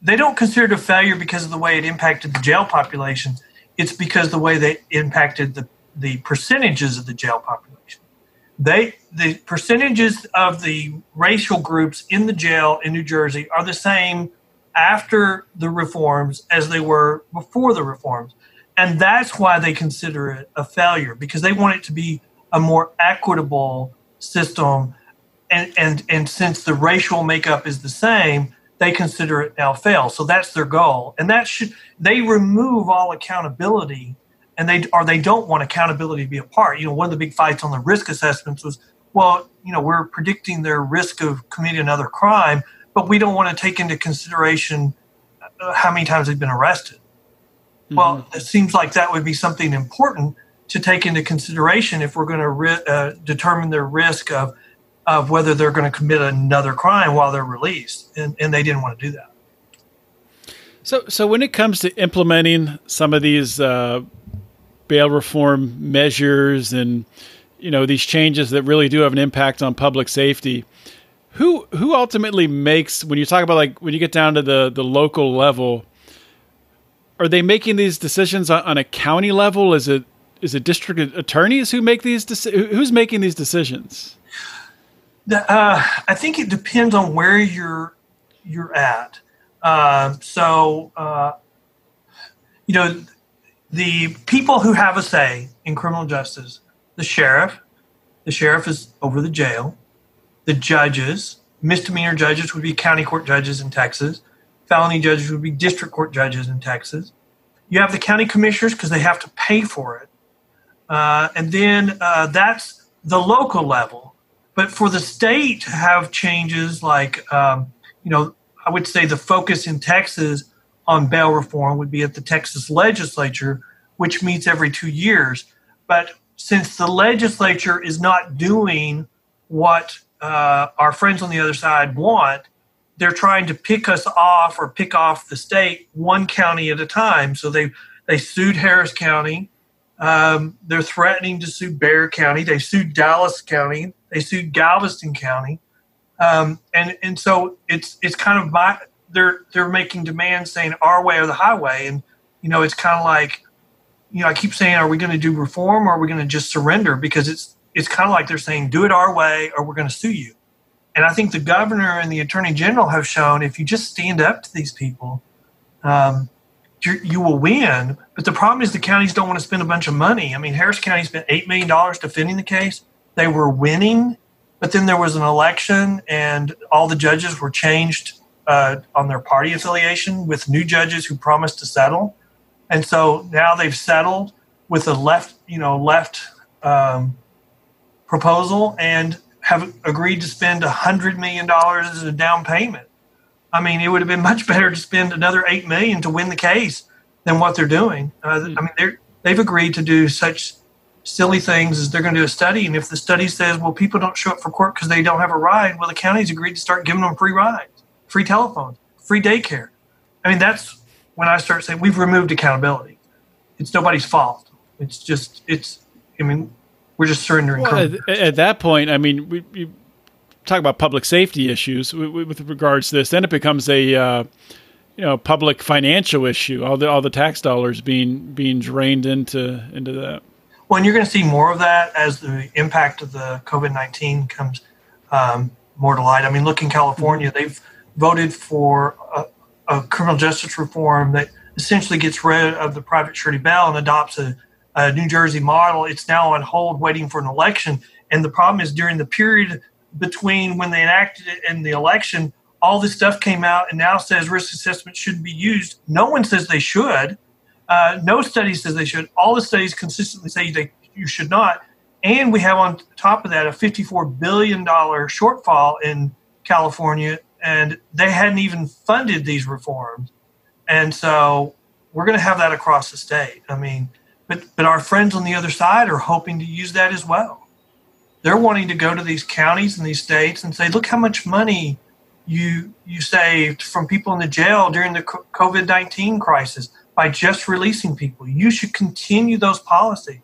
They don't consider it a failure because of the way it impacted the jail population it's because the way they impacted the, the percentages of the jail population. They the percentages of the racial groups in the jail in New Jersey are the same after the reforms as they were before the reforms. And that's why they consider it a failure because they want it to be a more equitable system. And, and, and since the racial makeup is the same, they consider it now fail. So that's their goal, and that should they remove all accountability, and they or they don't want accountability to be a part. You know, one of the big fights on the risk assessments was, well, you know, we're predicting their risk of committing another crime, but we don't want to take into consideration uh, how many times they've been arrested. Mm-hmm. Well, it seems like that would be something important to take into consideration if we're going to ri- uh, determine their risk of of whether they're going to commit another crime while they're released, and, and they didn't want to do that. So, so when it comes to implementing some of these uh, bail reform measures and you know these changes that really do have an impact on public safety, who who ultimately makes when you talk about like when you get down to the the local level, are they making these decisions on, on a county level? Is it is it district attorneys who make these deci- who's making these decisions? Uh, I think it depends on where you're you're at. Uh, so, uh, you know, the people who have a say in criminal justice, the sheriff, the sheriff is over the jail, the judges, misdemeanor judges would be county court judges in Texas, felony judges would be district court judges in Texas. You have the county commissioners because they have to pay for it. Uh, and then uh, that's the local level. But for the state to have changes like, um, you know, I would say the focus in Texas on bail reform would be at the Texas legislature, which meets every two years. But since the legislature is not doing what uh, our friends on the other side want, they're trying to pick us off or pick off the state one county at a time. So they they sued Harris County. Um, they're threatening to sue Bexar County. They sued Dallas County. They sued Galveston County. Um, and and so it's it's kind of my they're they're making demands saying our way or the highway. And you know it's kind of like you know I keep saying are we going to do reform or are we going to just surrender because it's it's kind of like they're saying do it our way or we're going to sue you. And I think the governor and the attorney general have shown if you just stand up to these people, um, you will win. But the problem is the counties don't want to spend a bunch of money. I mean, Harris County spent eight million dollars defending the case. They were winning, but then there was an election, and all the judges were changed uh, on their party affiliation with new judges who promised to settle. And so now they've settled with a left, you know, left um, proposal, and have agreed to spend $100 million as a down payment. I mean, it would have been much better to spend another 8 million to win the case than what they're doing. Uh, I mean, they're, they've agreed to do such silly things is they're going to do a study. And if the study says, well, people don't show up for court because they don't have a ride, well, the county's agreed to start giving them free rides, free telephones, free daycare. I mean, that's when I start saying we've removed accountability. It's nobody's fault. It's just, it's, I mean, we're just surrendering. Well, at, at, that point, I mean, we, we, talk about public safety issues with, regards to this. Then it becomes a uh, you know public financial issue. All the all the tax dollars being being drained into into that. Well, and you're going to see more of that as the impact of the COVID nineteen comes um, more to light. I mean, look in California, they've voted for a, a criminal justice reform that essentially gets rid of the private surety bail and adopts a uh, New Jersey model. It's now on hold, waiting for an election. And the problem is during the period between when they enacted it and the election, all this stuff came out and now says risk assessment shouldn't be used. No one says they should. Uh, no study says they should. All the studies consistently say you should not. And we have on top of that a $54 billion shortfall in California, and they hadn't even funded these reforms. And so we're going to have that across the state. I mean, but, but our friends on the other side are hoping to use that as well. They're wanting to go to these counties and these states and say, look how much money you you saved from people in the jail during the COVID nineteen crisis by just releasing people. You should continue those policies.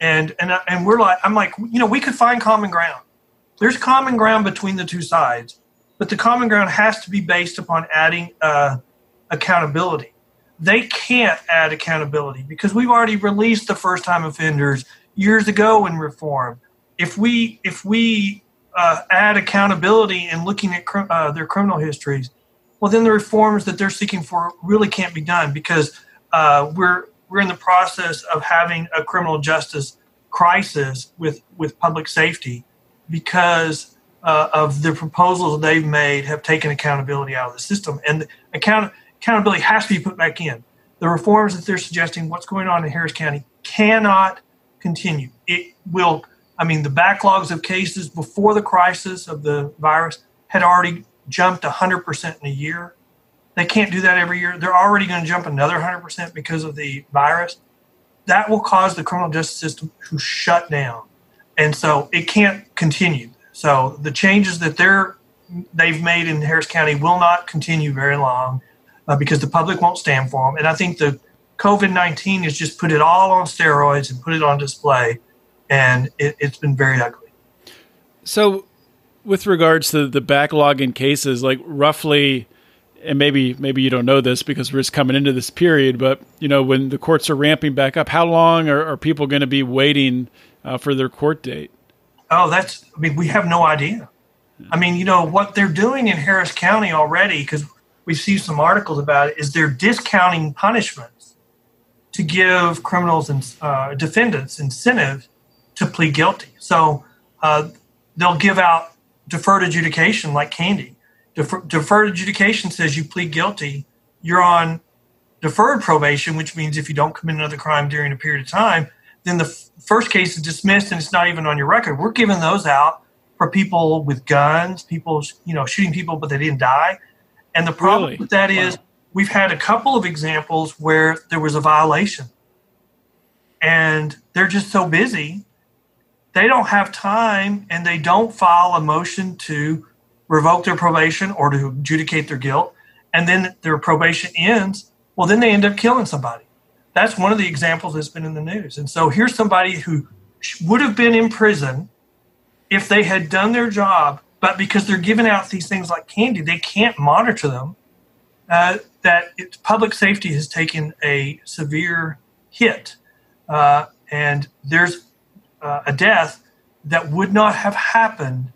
And and and we're like, I'm like, you know, we could find common ground. There's common ground between the two sides, but the common ground has to be based upon adding uh, accountability they can't add accountability because we've already released the first time offenders years ago in reform. If we if we uh, add accountability and looking at cr- uh, their criminal histories, well, then the reforms that they're seeking for really can't be done because uh, we're we're in the process of having a criminal justice crisis with with public safety because uh, of the proposals they've made have taken accountability out of the system and account accountability has to be put back in. The reforms that they're suggesting, what's going on in Harris County, cannot continue. It will, I mean, the backlogs of cases before the crisis of the virus had already jumped 100% in a year. They can't do that every year. They're already going to jump another 100% because of the virus. That will cause the criminal justice system to shut down. And so it can't continue. So the changes that they're they've made in Harris County will not continue very long uh, because the public won't stand for them. And I think the COVID 19 has just put it all on steroids and put it on display. And it, has been very ugly. So, with regards to the backlog in cases, like roughly, and maybe maybe you don't know this because we're just coming into this period, but you know when the courts are ramping back up, how long are, are people going to be waiting uh, for their court date? Oh, that's I mean we have no idea. I mean, you know what they're doing in Harris County already because we've seen some articles about it, is they're discounting punishments to give criminals and uh, defendants incentive to plead guilty. So uh, they'll give out deferred adjudication like candy. Defer- deferred adjudication says you plead guilty, you're on deferred probation, which means if you don't commit another crime during a period of time, then the f- first case is dismissed and it's not even on your record. We're giving those out for people with guns, people you know shooting people but they didn't die. And the problem Really? with that is we've had a couple of examples where there was a violation, and they're just so busy they don't have time and they don't file a motion to revoke their probation or to adjudicate their guilt. And then their probation ends well then they end up killing somebody. That's one of the examples that's been in the news. And so here's somebody who would have been in prison if they had done their job but because they're giving out these things like candy they can't monitor them uh, that public safety has taken a severe hit. Uh, and there's uh, a death that would not have happened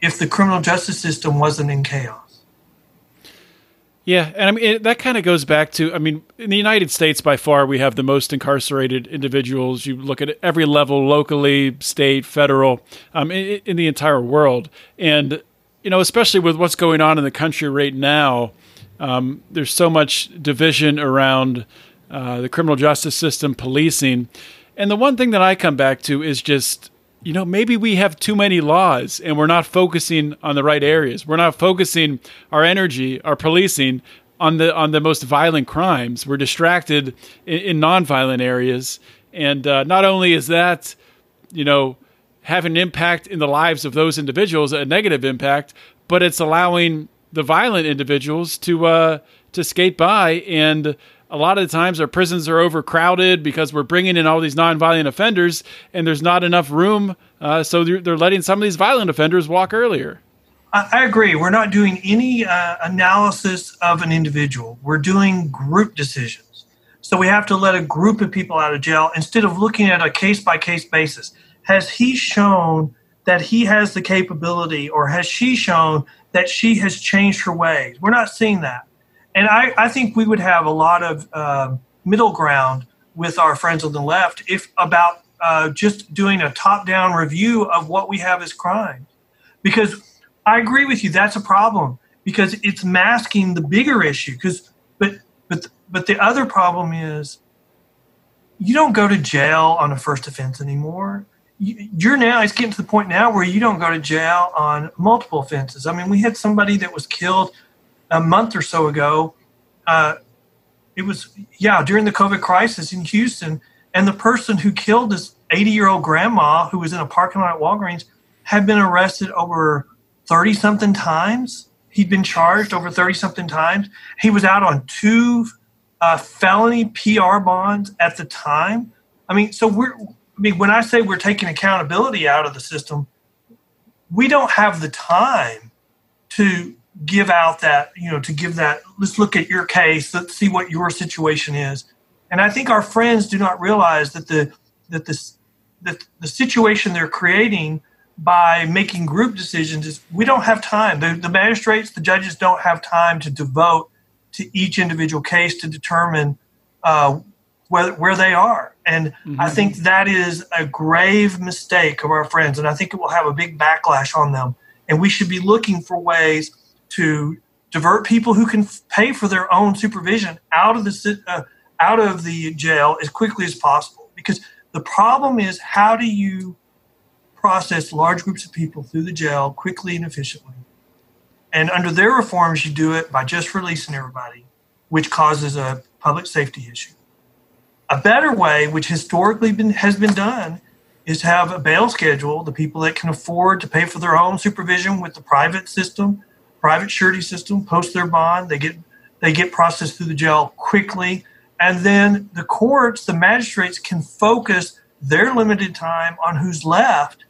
if the criminal justice system wasn't in chaos. Yeah, and I mean it, that kind of goes back to I mean in the United States by far we have the most incarcerated individuals. You look at every level, locally, state, federal, um, in, in the entire world, and you know especially with what's going on in the country right now, um, there's so much division around uh, the criminal justice system, policing, and the one thing that I come back to is just you know, maybe we have too many laws and we're not focusing on the right areas. We're not focusing our energy, our policing on the on the most violent crimes. We're distracted in, in nonviolent areas, and uh, not only is that, you know, having an impact in the lives of those individuals, a negative impact, but it's allowing the violent individuals to uh, to skate by and a lot of the times our prisons are overcrowded because we're bringing in all these nonviolent offenders and there's not enough room. Uh, so they're, they're, letting some of these violent offenders walk earlier. I, agree. We're not doing any uh, analysis of an individual, we're doing group decisions. So we have to let a group of people out of jail instead of looking at a case by case basis. Has he shown that he has the capability or has she shown that she has changed her ways? We're not seeing that and I, I, think we would have a lot of uh, middle ground with our friends on the left if about uh, just doing a top-down review of what we have as crime, because i agree with you that's a problem because it's masking the bigger issue because but but but the other problem is you don't go to jail on a first offense anymore. You're now it's getting to the point now where you don't go to jail on multiple offenses. I mean we had somebody that was killed a month or so ago. Uh, it was yeah during the COVID crisis in Houston, and the person who killed this 80 year old grandma who was in a parking lot at Walgreens had been arrested over 30 something times. He'd been charged over 30 something times. He was out on two uh, felony PR bonds at the time. I mean, so we're. I mean, when I say we're taking accountability out of the system, we don't have the time to give out that you know to give that let's look at your case let's see what your situation is. And i think our friends do not realize that the that this that the situation they're creating by making group decisions is we don't have time. The, the magistrates the judges don't have time to devote to each individual case to determine uh, where, where they are. And mm-hmm. i think that is a grave mistake of our friends and i think it will have a big backlash on them. And we should be looking for ways to divert people who can pay for their own supervision out of the uh, out of the jail as quickly as possible. Because the problem is, how do you process large groups of people through the jail quickly and efficiently? And under their reforms, you do it by just releasing everybody, which causes a public safety issue. A better way, which historically been, has been done, is to have a bail schedule. The people that can afford to pay for their own supervision with the private system private surety system, post their bond, they get they get processed through the jail quickly, and then the courts, the magistrates can focus their limited time on who's left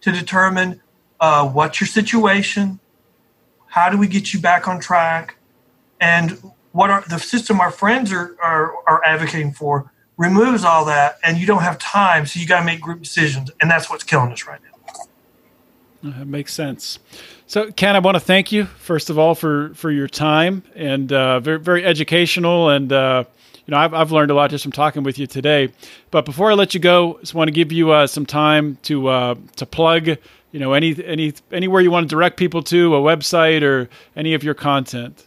to determine uh, what's your situation, how do we get you back on track, and what are the system our friends are, are, are advocating for removes all that, and you don't have time, so you got to make group decisions, and that's what's killing us right now. That makes sense. So, Ken, I want to thank you first of all for for your time and uh, very very educational and uh, you know I've I've learned a lot just from talking with you today. But before I let you go, I just want to give you uh, some time to uh, to plug you know any any anywhere you want to direct people to a website or any of your content.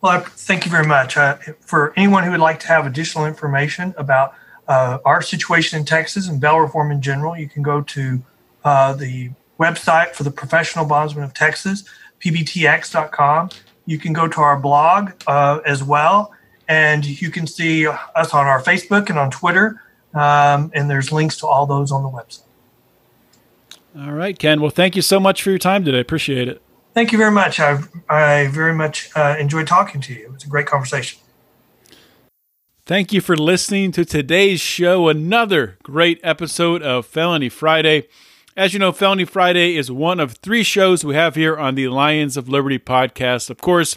Well, thank you very much. Uh, for anyone who would like to have additional information about uh, our situation in Texas and bail reform in general, you can go to uh, the website for the Professional Bondsman of Texas, pbtx.com. You can go to our blog uh, as well, and you can see us on our Facebook and on Twitter. Um, and there's links to all those on the website. All right, Ken. Well, thank you so much for your time today. Appreciate it. Thank you very much. I, I very much uh, enjoyed talking to you. It was a great conversation. Thank you for listening to today's show. Another great episode of Felony Friday. As you know, Felony Friday is one of three shows we have here on the Lions of Liberty podcast. Of course,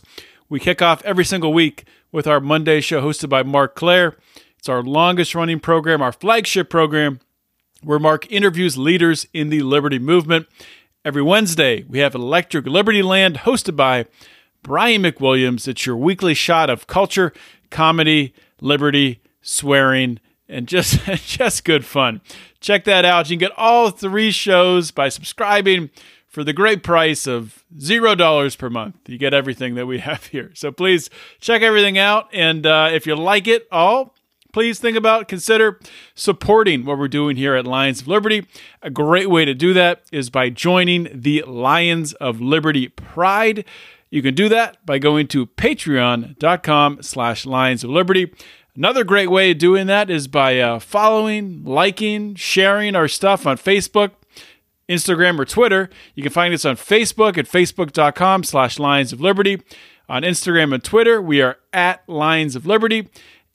we kick off every single week with our Monday show hosted by Marc Clair. It's our longest running program, our flagship program, where Marc interviews leaders in the Liberty movement. Every Wednesday, we have Electric Liberty Land hosted by Brian McWilliams. It's your weekly shot of culture, comedy, liberty, swearing, and just just good fun. Check that out. You can get all three shows by subscribing for the great price of zero dollars per month. You get everything that we have here. So please check everything out, and uh, if you like it all, please think about, consider supporting what we're doing here at Lions of Liberty. A great way to do that is by joining the Lions of Liberty Pride. You can do that by going to patreon.com slash Lions of Liberty. Another great way of doing that is by uh, following, liking, sharing our stuff on Facebook, Instagram, or Twitter. You can find us on Facebook at facebook.com slash Lions of Liberty. On Instagram and Twitter, we are at Lions of Liberty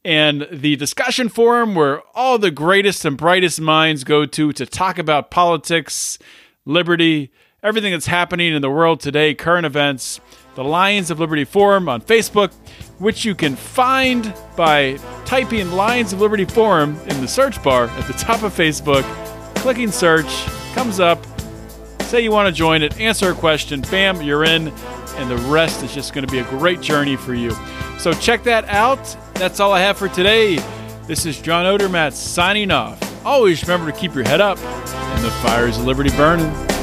and the discussion forum where all the greatest and brightest minds go to to talk about politics, liberty, everything that's happening in the world today, current events, the Lions of Liberty Forum on Facebook, which you can find by typing Lions of Liberty Forum in the search bar at the top of Facebook, clicking search, comes up, say you want to join it, answer a question, bam, you're in, and the rest is just going to be a great journey for you. So check that out. That's all I have for today. This is John Odermatt signing off. Always remember to keep your head up and the fires of liberty burning.